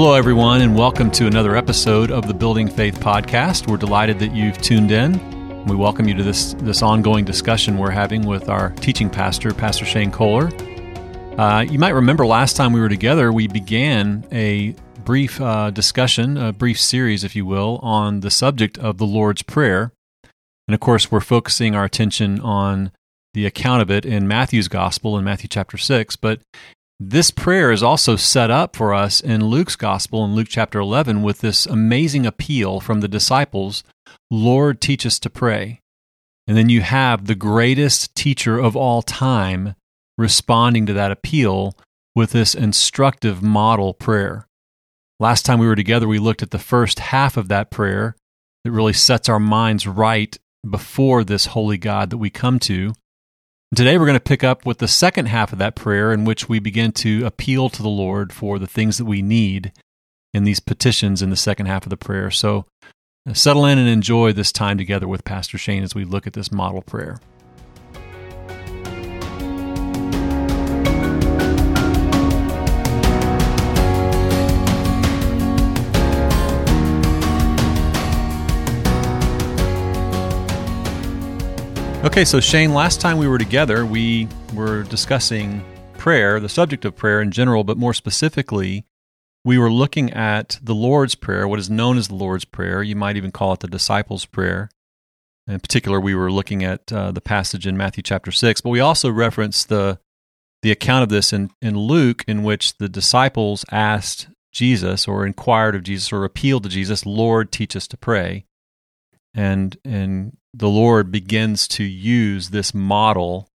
Hello, everyone, and welcome to another episode of the Building Faith podcast. We're delighted that you've tuned in. We welcome you to this, this ongoing discussion we're having with our teaching pastor, Pastor Shane Kohler. Uh, you might remember last time we were together, we began a brief uh, discussion, a brief series, if you will, on the subject of the Lord's Prayer. And of course, we're focusing our attention on the account of it in Matthew's Gospel in Matthew chapter 6. But this prayer is also set up for us in Luke's gospel in Luke chapter 11 with this amazing appeal from the disciples Lord, teach us to pray. And then you have the greatest teacher of all time responding to that appeal with this instructive model prayer. Last time we were together, we looked at the first half of that prayer that really sets our minds right before this holy God that we come to. Today, we're going to pick up with the second half of that prayer, in which we begin to appeal to the Lord for the things that we need in these petitions in the second half of the prayer. So, uh, settle in and enjoy this time together with Pastor Shane as we look at this model prayer. Okay, so Shane, last time we were together, we were discussing prayer, the subject of prayer in general, but more specifically, we were looking at the Lord's Prayer, what is known as the Lord's Prayer. You might even call it the disciples' prayer. In particular, we were looking at uh, the passage in Matthew chapter 6, but we also referenced the, the account of this in, in Luke, in which the disciples asked Jesus or inquired of Jesus or appealed to Jesus, Lord, teach us to pray. And, and the Lord begins to use this model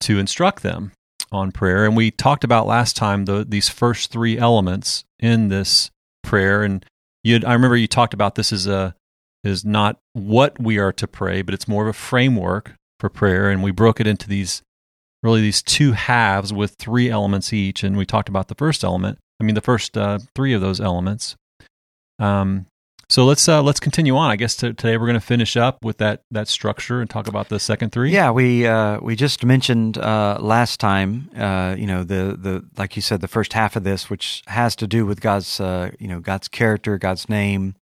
to instruct them on prayer. And we talked about last time the, these first three elements in this prayer. And you I remember you talked about this as a is not what we are to pray, but it's more of a framework for prayer. And we broke it into these really these two halves with three elements each. And we talked about the first element. I mean, the first uh, three of those elements. Um, so let's uh, let's continue on. I guess to, today we're going to finish up with that that structure and talk about the second three. Yeah, we uh, we just mentioned uh, last time, uh, you know, the the like you said, the first half of this, which has to do with God's uh, you know God's character, God's name,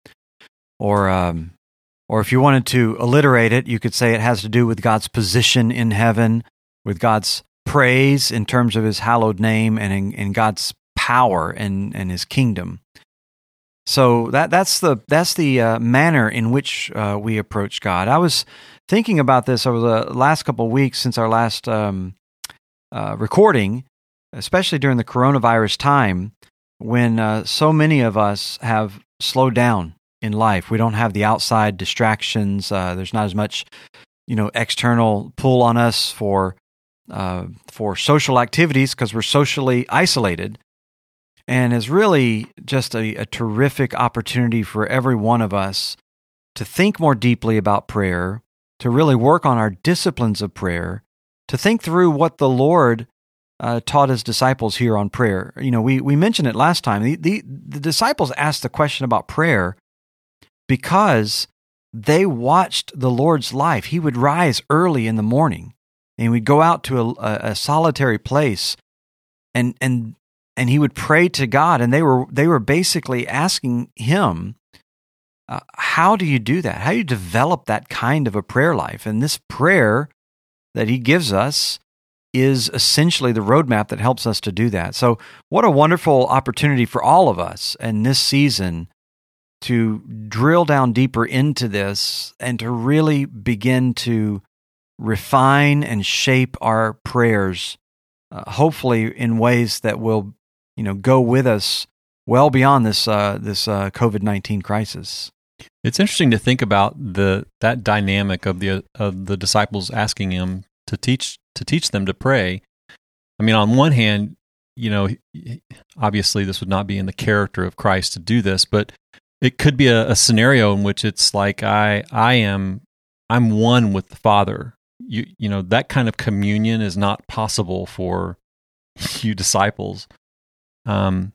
or um, or if you wanted to alliterate it, you could say it has to do with God's position in heaven, with God's praise in terms of His hallowed name, and in, in God's power and and His kingdom. So that that's the that's the uh, manner in which uh, we approach God. I was thinking about this over the last couple of weeks since our last um, uh, recording, especially during the coronavirus time, when uh, so many of us have slowed down in life. We don't have the outside distractions. Uh, there's not as much, you know, external pull on us for uh, for social activities because we're socially isolated and is really just a, a terrific opportunity for every one of us to think more deeply about prayer, to really work on our disciplines of prayer, to think through what the Lord uh, taught his disciples here on prayer. You know, we, we mentioned it last time. The, the, the disciples asked the question about prayer because they watched the Lord's life. He would rise early in the morning and we'd go out to a, a solitary place and, and and he would pray to God, and they were they were basically asking him, uh, "How do you do that? How do you develop that kind of a prayer life?" And this prayer that he gives us is essentially the roadmap that helps us to do that. So, what a wonderful opportunity for all of us in this season to drill down deeper into this and to really begin to refine and shape our prayers, uh, hopefully in ways that will you know go with us well beyond this uh, this uh, COVID nineteen crisis. It's interesting to think about the that dynamic of the of the disciples asking him to teach to teach them to pray. I mean, on one hand, you know, obviously this would not be in the character of Christ to do this, but it could be a, a scenario in which it's like I I am I'm one with the Father. You you know that kind of communion is not possible for you disciples. Um,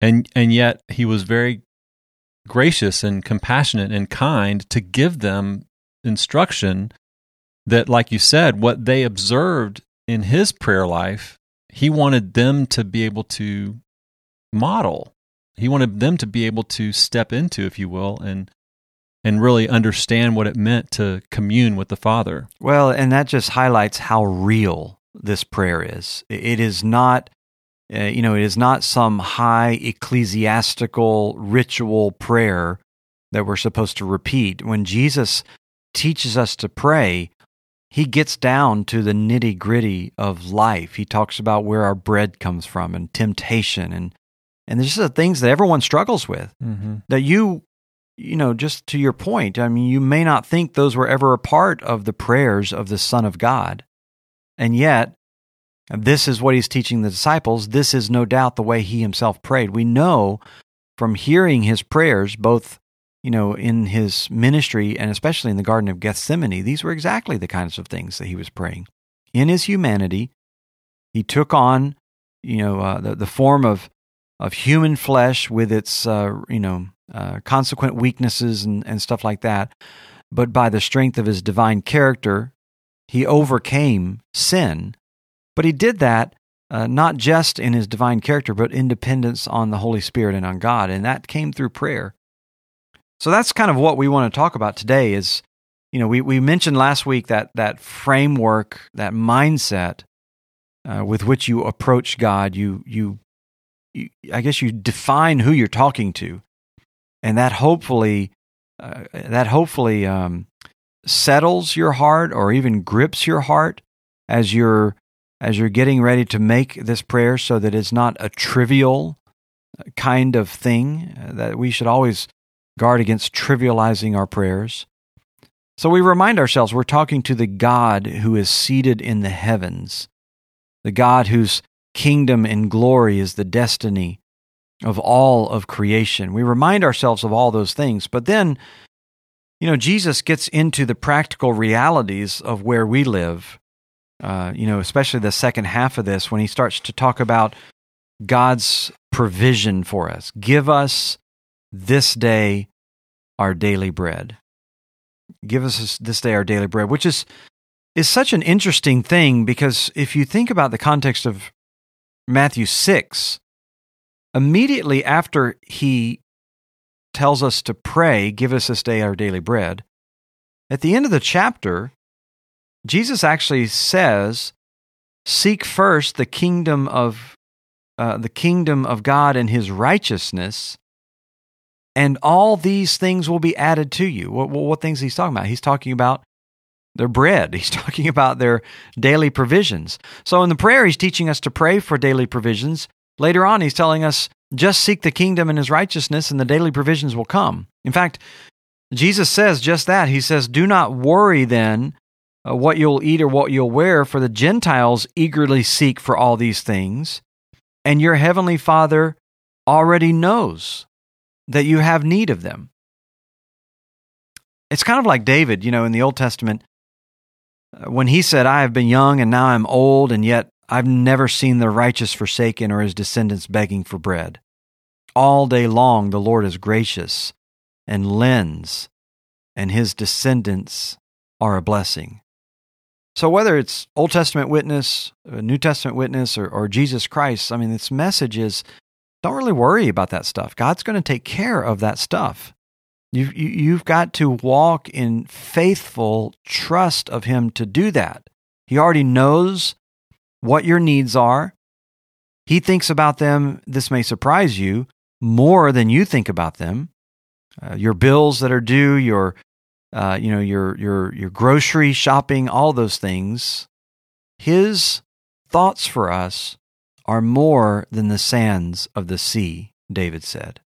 and and yet he was very gracious and compassionate and kind to give them instruction that, like you said, what they observed in his prayer life, he wanted them to be able to model he wanted them to be able to step into, if you will, and and really understand what it meant to commune with the Father. Well, and that just highlights how real this prayer is. It is not, uh, you know, it is not some high ecclesiastical ritual prayer that we're supposed to repeat. When Jesus teaches us to pray, he gets down to the nitty gritty of life. He talks about where our bread comes from and temptation and and there's just the things that everyone struggles with mm-hmm. that you you know just to your point i mean you may not think those were ever a part of the prayers of the son of god and yet this is what he's teaching the disciples. This is no doubt the way he himself prayed. We know from hearing his prayers both you know in his ministry and especially in the garden of gethsemane these were exactly the kinds of things that he was praying. In his humanity he took on you know uh, the, the form of of human flesh with its uh, you know uh, consequent weaknesses and, and stuff like that, but by the strength of his divine character, he overcame sin. But he did that uh, not just in his divine character, but in dependence on the Holy Spirit and on God, and that came through prayer. So that's kind of what we want to talk about today. Is you know we we mentioned last week that that framework, that mindset uh, with which you approach God. You you I guess you define who you're talking to, and that hopefully uh, that hopefully um, settles your heart or even grips your heart as you're as you're getting ready to make this prayer, so that it's not a trivial uh, kind of thing. Uh, that we should always guard against trivializing our prayers. So we remind ourselves we're talking to the God who is seated in the heavens, the God whose kingdom and glory is the destiny of all of creation. We remind ourselves of all those things, but then, you know, Jesus gets into the practical realities of where we live. Uh, you know, especially the second half of this when he starts to talk about God's provision for us. Give us this day our daily bread. Give us this day our daily bread, which is is such an interesting thing because if you think about the context of Matthew 6, immediately after he tells us to pray, Give us this day our daily bread, at the end of the chapter, Jesus actually says, Seek first the kingdom of uh, the kingdom of God and his righteousness, and all these things will be added to you. What, what things he's talking about? He's talking about their bread. He's talking about their daily provisions. So in the prayer, he's teaching us to pray for daily provisions. Later on, he's telling us just seek the kingdom and his righteousness, and the daily provisions will come. In fact, Jesus says just that. He says, Do not worry then uh, what you'll eat or what you'll wear, for the Gentiles eagerly seek for all these things, and your heavenly Father already knows that you have need of them. It's kind of like David, you know, in the Old Testament when he said, I have been young and now I'm old, and yet I've never seen the righteous forsaken or his descendants begging for bread. All day long the Lord is gracious and lends, and his descendants are a blessing. So, whether it's Old Testament witness, New Testament witness, or, or Jesus Christ, I mean, this message is don't really worry about that stuff. God's going to take care of that stuff. You've, you, you've got to walk in faithful trust of Him to do that. He already knows what your needs are. He thinks about them, this may surprise you, more than you think about them. Uh, your bills that are due, your uh, you know, your your your grocery shopping, all those things. His thoughts for us are more than the sands of the sea, David said.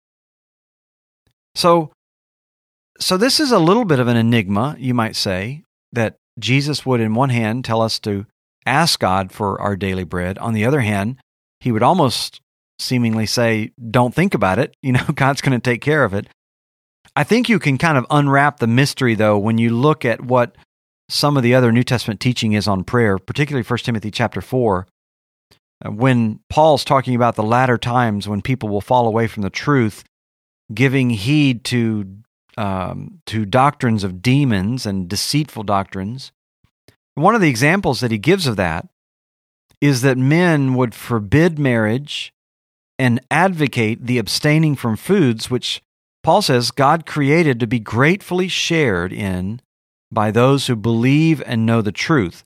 So so this is a little bit of an enigma, you might say, that Jesus would, in one hand, tell us to ask God for our daily bread. On the other hand, he would almost seemingly say, don't think about it. You know, God's going to take care of it. I think you can kind of unwrap the mystery, though, when you look at what some of the other New Testament teaching is on prayer, particularly 1 Timothy chapter 4. Uh, when Paul's talking about the latter times when people will fall away from the truth, giving heed to um, to doctrines of demons and deceitful doctrines. One of the examples that he gives of that is that men would forbid marriage and advocate the abstaining from foods which Paul says God created to be gratefully shared in by those who believe and know the truth.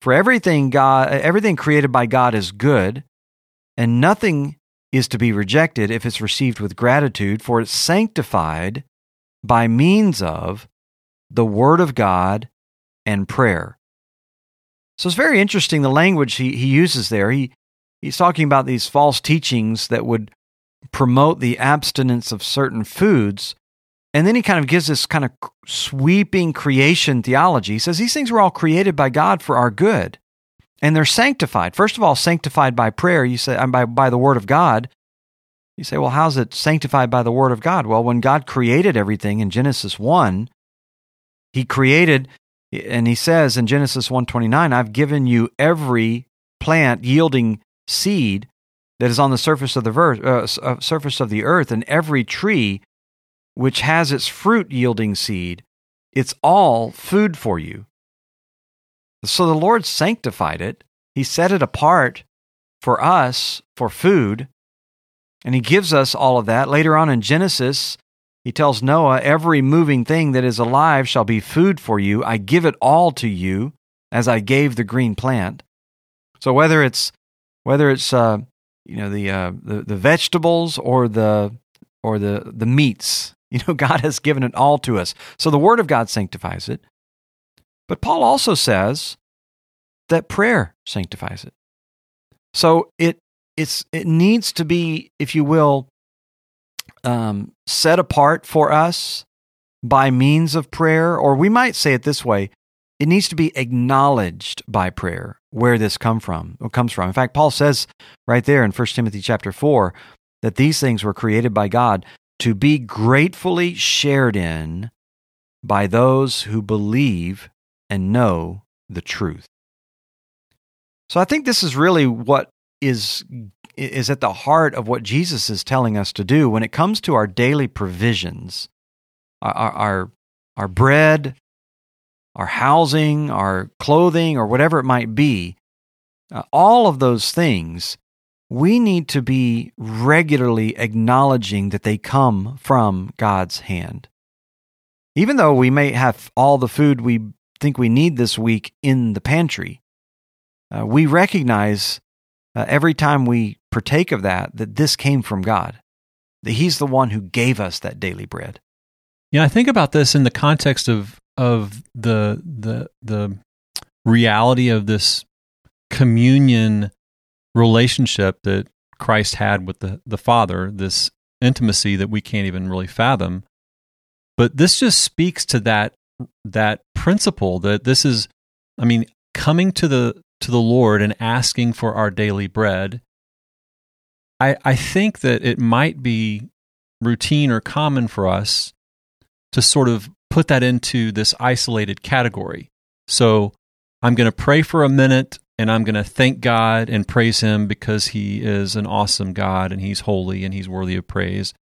For everything God everything created by God is good, and nothing is to be rejected if it's received with gratitude, for it's sanctified by means of the word of God and prayer. So it's very interesting the language he, he uses there. He he's talking about these false teachings that would promote the abstinence of certain foods. And then he kind of gives this kind of sweeping creation theology. He says these things were all created by God for our good. And they're sanctified. First of all, sanctified by prayer. You say, by, by the word of God. You say, well, how's it sanctified by the word of God? Well, when God created everything in Genesis 1, he created, and he says in Genesis 1.29, I've given you every plant yielding seed that is on the surface of the ver- uh, uh, surface of the earth, and every tree which has its fruit yielding seed, it's all food for you. So the Lord sanctified it. He set it apart for us for food, and He gives us all of that. Later on in Genesis, He tells Noah, Every moving thing that is alive shall be food for you. I give it all to you, as I gave the green plant. So whether it's whether it's uh, you know the, uh, the the vegetables or the or the the meats. You know, God has given it all to us. So the Word of God sanctifies it. But Paul also says that prayer sanctifies it. So it it's it needs to be, if you will, um, set apart for us by means of prayer, or we might say it this way: it needs to be acknowledged by prayer where this come from comes from. In fact, Paul says right there in 1 Timothy chapter 4 that these things were created by God to be gratefully shared in by those who believe and know the truth. So I think this is really what is is at the heart of what Jesus is telling us to do when it comes to our daily provisions. Our our, our bread, our housing, our clothing, or whatever it might be, uh, all of those things, we need to be regularly acknowledging that they come from God's hand. Even though we may have all the food we think we need this week in the pantry, uh, we recognize uh, every time we partake of that that this came from God, that He's the one who gave us that daily bread. Yeah, I think about this in the context of of the the the reality of this communion relationship that Christ had with the the Father, this intimacy that we can't even really fathom. But this just speaks to that that principle that this is I mean coming to the to the Lord and asking for our daily bread. I I think that it might be routine or common for us to sort of put that into this isolated category. So I'm going to pray for a minute and I'm going to thank God and praise Him because He is an awesome God and He's holy and He's worthy of praise.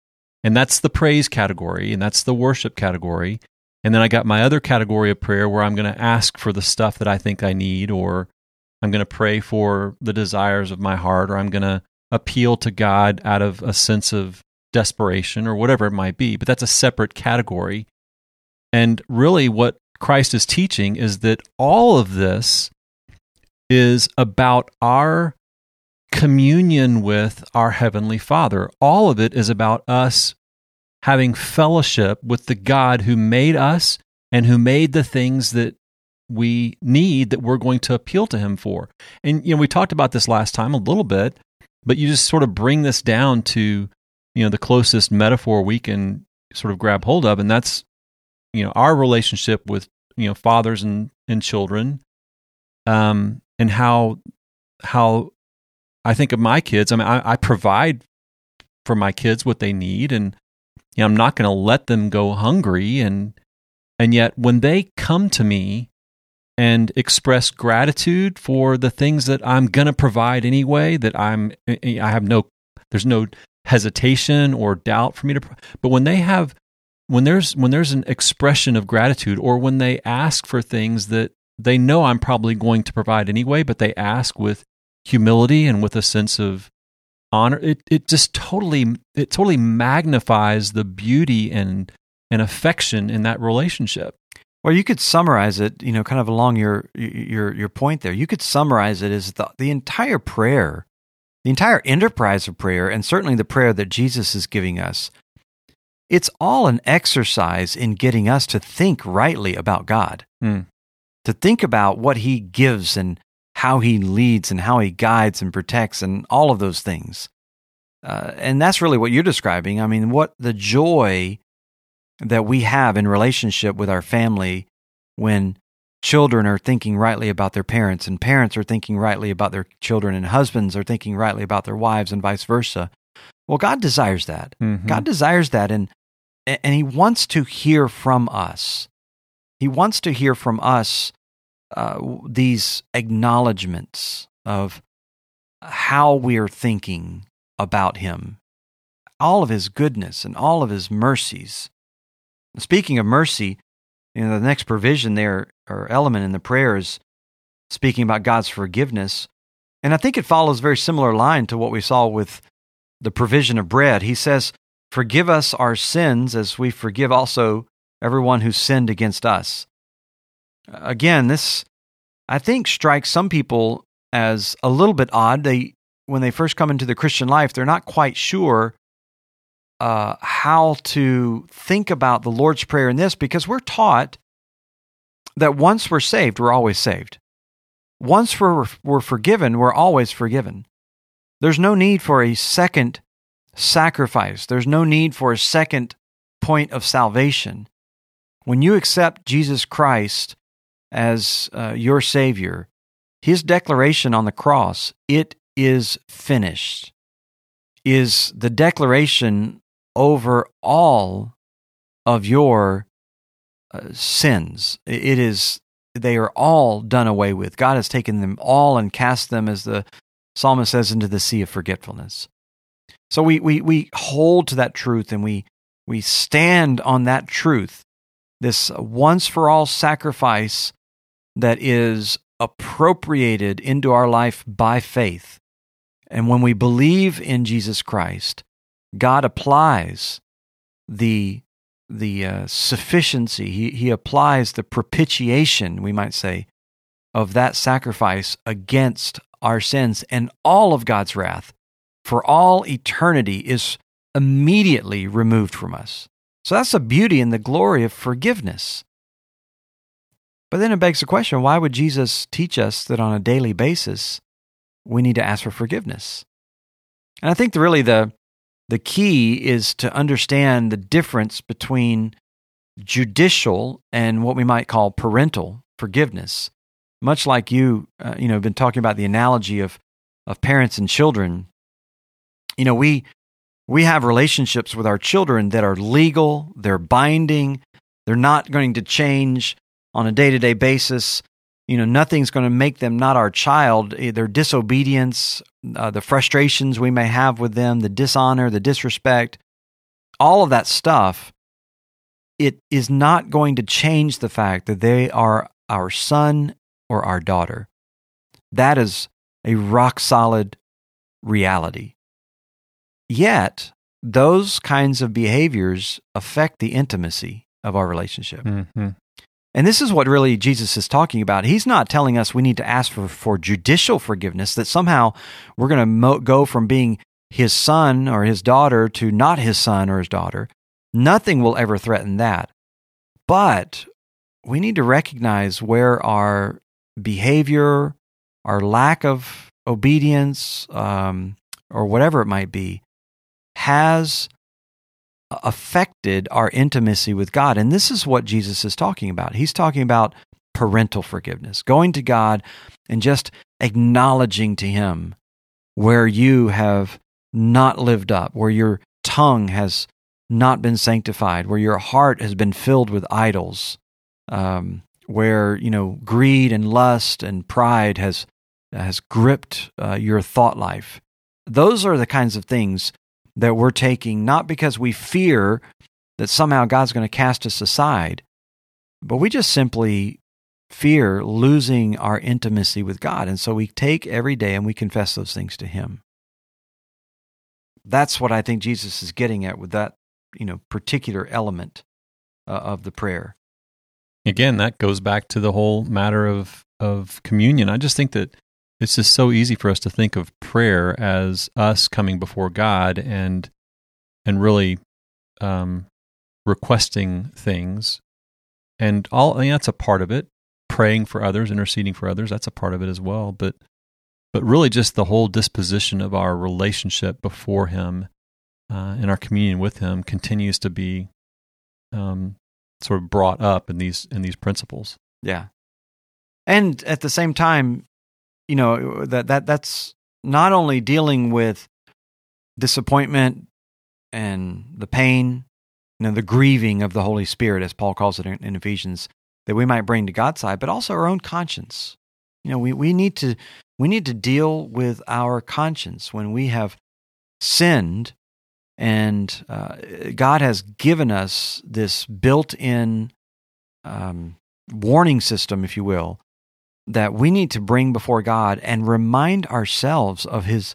And that's the praise category and that's the worship category. And then I got my other category of prayer where I'm going to ask for the stuff that I think I need, or I'm going to pray for the desires of my heart, or I'm going to appeal to God out of a sense of desperation, or whatever it might be. But that's a separate category. And really, what Christ is teaching is that all of this is about our communion with our Heavenly Father. All of it is about us having fellowship with the God who made us and who made the things that we need that we're going to appeal to Him for. And, you know, we talked about this last time a little bit, but you just sort of bring this down to, you know, the closest metaphor we can sort of grab hold of, and that's you know our relationship with you know fathers and and children um and how how i think of my kids i mean i, I provide for my kids what they need and you know, i'm not going to let them go hungry and and yet when they come to me and express gratitude for the things that i'm going to provide anyway that i'm i have no there's no hesitation or doubt for me to but when they have when there's when there's an expression of gratitude or when they ask for things that they know I'm probably going to provide anyway, but they ask with humility and with a sense of honor it, it just totally it totally magnifies the beauty and and affection in that relationship. Well, you could summarize it, you know, kind of along your your your point there. You could summarize it as the the entire prayer, the entire enterprise of prayer, and certainly the prayer that Jesus is giving us. It's all an exercise in getting us to think rightly about God, Mm. to think about what He gives and how He leads and how He guides and protects and all of those things. Uh, and that's really what you're describing. I mean, what the joy that we have in relationship with our family when children are thinking rightly about their parents and parents are thinking rightly about their children and husbands are thinking rightly about their wives and vice versa. Well, God desires that. Mhm. God desires that and and he wants to hear from us. He wants to hear from us uh, these acknowledgments of how we're thinking about him, all of his goodness and all of his mercies. Speaking of mercy, you know, the next provision there or element in the prayer is speaking about God's forgiveness. And I think it follows a very similar line to what we saw with the provision of bread. He says, Forgive us our sins as we forgive also everyone who sinned against us. Again, this I think strikes some people as a little bit odd. They when they first come into the Christian life, they're not quite sure uh, how to think about the Lord's Prayer in this because we're taught that once we're saved, we're always saved. Once we're, we're forgiven, we're always forgiven. There's no need for a second sacrifice, there's no need for a second point of salvation. When you accept Jesus Christ as uh, your Savior, His declaration on the cross, it is finished, is the declaration over all of your uh, sins. It is they are all done away with. God has taken them all and cast them, as the psalmist says, into the sea of forgetfulness. So we we we hold to that truth and we we stand on that truth, this once for all sacrifice that is appropriated into our life by faith. And when we believe in Jesus Christ, God applies the the uh, sufficiency. He he applies the propitiation, we might say, of that sacrifice against our sins, and all of God's wrath for all eternity is immediately removed from us. So that's the beauty and the glory of forgiveness. But then it begs the question why would Jesus teach us that on a daily basis we need to ask for forgiveness? And I think really the, the key is to understand the difference between judicial and what we might call parental forgiveness. Much like you, uh, you know, been talking about the analogy of, of parents and children. You know, we we have relationships with our children that are legal, they're binding, they're not going to change on a day to day basis. You know, nothing's going to make them not our child. Eh, Their disobedience, uh, the frustrations we may have with them, the dishonor, the disrespect, all of that stuff, it is not going to change the fact that they are our son or our daughter. That is a rock solid reality. Yet, those kinds of behaviors affect the intimacy of our relationship. Mhm. And this is what really Jesus is talking about. He's not telling us we need to ask for, for judicial forgiveness, that somehow we're going to mo- go from being his son or his daughter to not his son or his daughter. Nothing will ever threaten that. But we need to recognize where our behavior, our lack of obedience, um, or whatever it might be, has affected our intimacy with God. And this is what Jesus is talking about. He's talking about parental forgiveness, going to God and just acknowledging to Him where you have not lived up, where your tongue has not been sanctified, where your heart has been filled with idols, um, where you know greed and lust and pride has has gripped uh, your thought life. Those are the kinds of things that we're taking not because we fear that somehow God's going to cast us aside, but we just simply fear losing our intimacy with God. And so we take every day and we confess those things to Him. That's what I think Jesus is getting at with that, you know, particular element uh, of the prayer. Again, that goes back to the whole matter of of communion. I just think that it's just so easy for us to think of prayer as us coming before God and and really um, requesting things, and all I mean, that's a part of it. Praying for others, interceding for others, that's a part of it as well. But but really, just the whole disposition of our relationship before Him uh, and our communion with Him continues to be um, sort of brought up in these in these principles. Yeah, and at the same time, you know that that that's not only dealing with disappointment and the pain, you know, the grieving of the Holy Spirit, as Paul calls it in, in Ephesians, that we might bring to God's side, but also our own conscience. You know, we, we need to we need to deal with our conscience when we have sinned and uh, God has given us this built in um, warning system, if you will, that we need to bring before God and remind ourselves of His,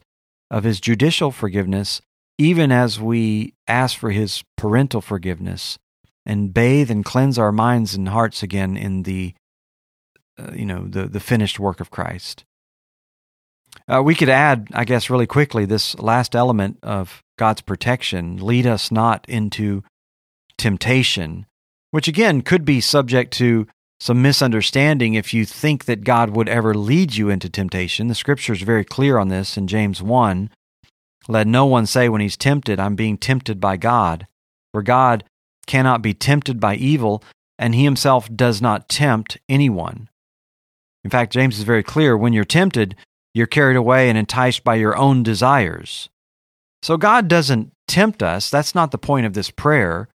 of his judicial forgiveness, even as we ask for His parental forgiveness and bathe and cleanse our minds and hearts again in the, uh, you know, the, the finished work of Christ. Uh, we could add, I guess, really quickly, this last element of God's protection lead us not into temptation, which again could be subject to some misunderstanding if you think that God would ever lead you into temptation. The scripture is very clear on this in James 1. Let no one say when he's tempted, I'm being tempted by God. For God cannot be tempted by evil, and he himself does not tempt anyone. In fact, James is very clear when you're tempted, you're carried away and enticed by your own desires. So God doesn't tempt us. That's not the point of this prayer.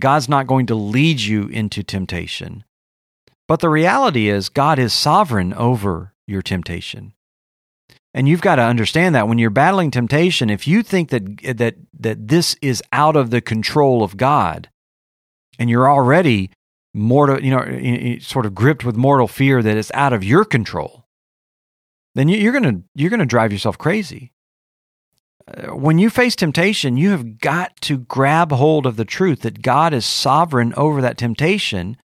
God's not going to lead you into temptation. But the reality is, God is sovereign over your temptation. And you've got to understand that when you're battling temptation, if you think that, that, that this is out of the control of God, and you're already mortal, you know, sort of gripped with mortal fear that it's out of your control, then you're going to you're going to drive yourself crazy. Uh, when you face temptation, you have got to grab hold of the truth that God is sovereign over that temptation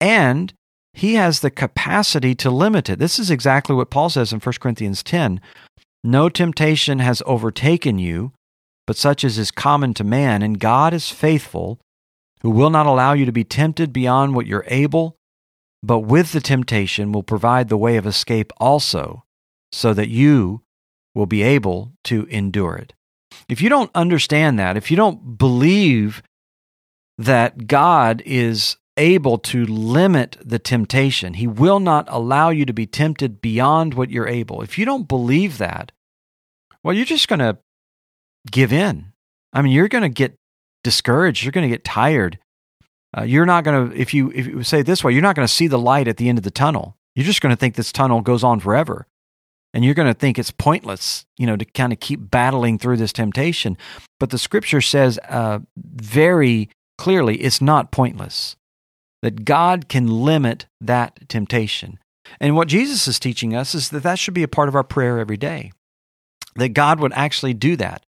and he has the capacity to limit it. This is exactly what Paul says in 1 Corinthians 10. No temptation has overtaken you, but such as is common to man, and God is faithful, who will not allow you to be tempted beyond what you're able, but with the temptation will provide the way of escape also so that you will be able to endure it. If you don't understand that, if you don't believe that God is able to limit the temptation, He will not allow you to be tempted beyond what you're able. If you don't believe that, well, you're just going to give in. I mean, you're going to get discouraged. You're going to get tired. Uh, you're not going to, if you, if you say this way, you're not going to see the light at the end of the tunnel. You're just going to think this tunnel goes on forever and you're going to think it's pointless, you know, to kind of keep battling through this temptation. But the scripture says uh, very clearly it's not pointless, that God can limit that temptation. And what Jesus is teaching us is that that should be a part of our prayer every day, that God would actually do that,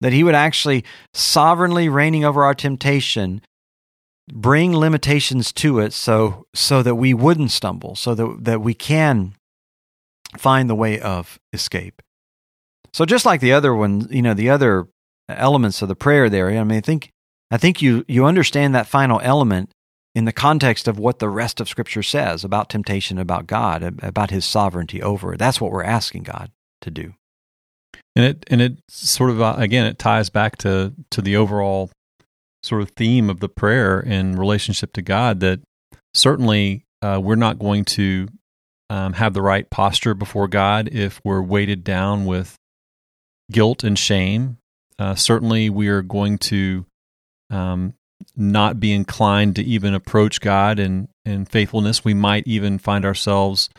that He would actually sovereignly reigning over our temptation bring limitations to it so so that we wouldn't stumble so that that we can find the way of escape. So just like the other one, you know, the other elements of the prayer there, I mean, I think I think you you understand that final element in the context of what the rest of scripture says about temptation about God, about his sovereignty over it. That's what we're asking God to do. And it and it sort of uh, again it ties back to to the overall sort of theme of the prayer in relationship to God that certainly uh, we're not going to um, have the right posture before God if we're weighted down with guilt and shame. Uh, certainly, we are going to um, not be inclined to even approach God in, in faithfulness. We might even find ourselves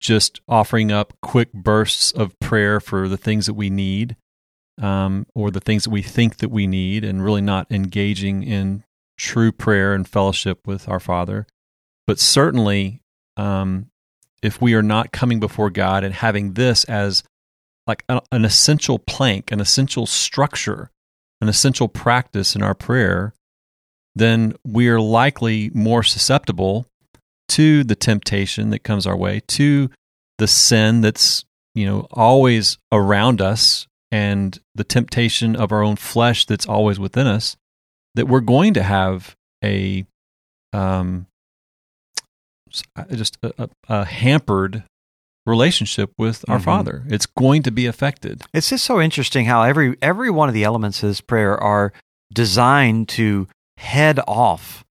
just offering up quick bursts of prayer for the things that we need um, or the things that we think that we need, and really not engaging in true prayer and fellowship with our Father. But certainly, um, if we are not coming before God and having this as like a, an essential plank, an essential structure, an essential practice in our prayer, then we are likely more susceptible to the temptation that comes our way, to the sin that's, you know, always around us and the temptation of our own flesh that's always within us, that we're going to have a um, just a, a, hampered relationship with our mm-hmm. Father. It's going to be affected. It's just so interesting how every every one of the elements of this prayer are designed to head off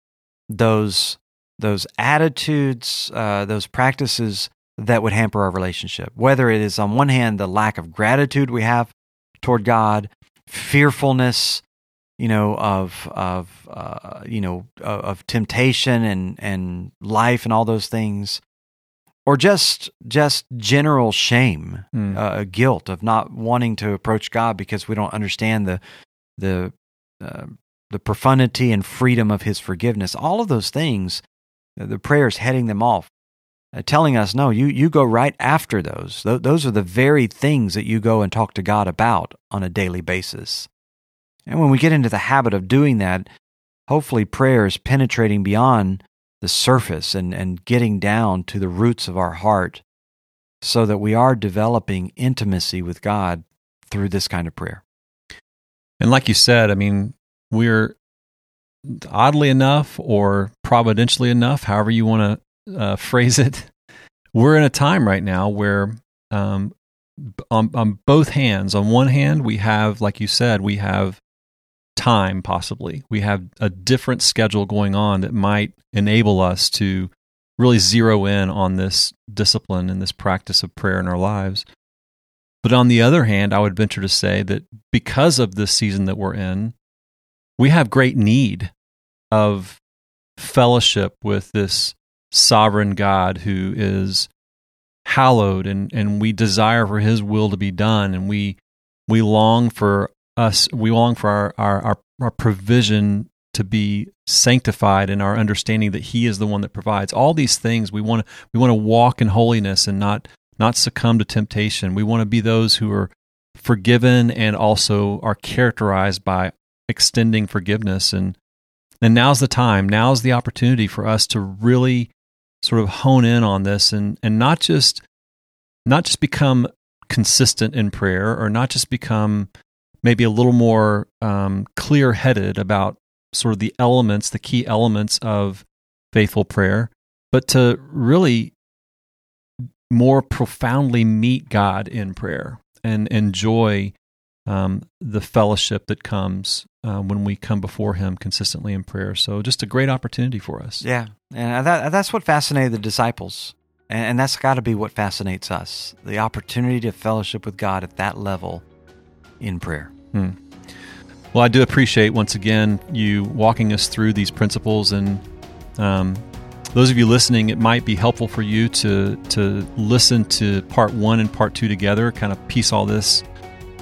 those those attitudes, uh, those practices that would hamper our relationship. Whether it is on one hand the lack of gratitude we have toward God, fearfulness, you know, of of uh, you know of, of temptation and and life and all those things, or just just general shame, mm. uh, guilt of not wanting to approach God because we don't understand the the uh, the profundity and freedom of His forgiveness. All of those things, uh, the prayers heading them off, uh, telling us, no, you you go right after those. Th- those are the very things that you go and talk to God about on a daily basis. And when we get into the habit of doing that, hopefully prayer is penetrating beyond the surface and, and getting down to the roots of our heart so that we are developing intimacy with God through this kind of prayer. And like you said, I mean, we're oddly enough or providentially enough, however you want to uh, phrase it, we're in a time right now where um, on, on both hands, on one hand, we have, like you said, we have time possibly. We have a different schedule going on that might enable us to really zero in on this discipline and this practice of prayer in our lives. But on the other hand, I would venture to say that because of this season that we're in, we have great need of fellowship with this sovereign God who is hallowed and, and we desire for his will to be done and we we long for us, we long for our, our, our, our provision to be sanctified in our understanding that he is the one that provides. All these things we want to we want to walk in holiness and not not succumb to temptation. We want to be those who are forgiven and also are characterized by extending forgiveness. And and now's the time. Now's the opportunity for us to really sort of hone in on this and and not just not just become consistent in prayer or not just become maybe a little more um, clear headed about sort of the elements, the key elements of faithful prayer, but to really more profoundly meet God in prayer and enjoy um, the fellowship that comes uh, when we come before Him consistently in prayer. So, just a great opportunity for us. Yeah, and that, that's what fascinated the disciples, and, and that's got to be what fascinates us: the opportunity to fellowship with God at that level in prayer. Hmm. Well, I do appreciate once again you walking us through these principles, and um, those of you listening, it might be helpful for you to to listen to part one and part two together, kind of piece all this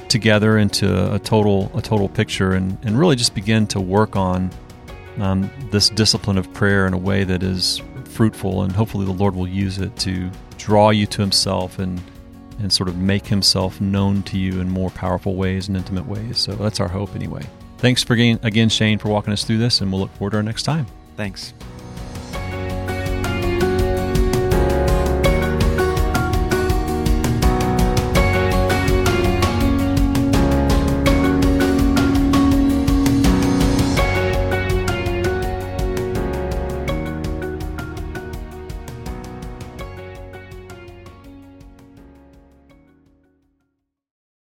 together into a total a total picture, and and really just begin to work on um, this discipline of prayer in a way that is fruitful, and hopefully the Lord will use it to draw you to Himself and and sort of make himself known to you in more powerful ways and intimate ways. So that's our hope anyway. Thanks for again, again Shane, for walking us through this, and we'll look forward to our next time. Thanks.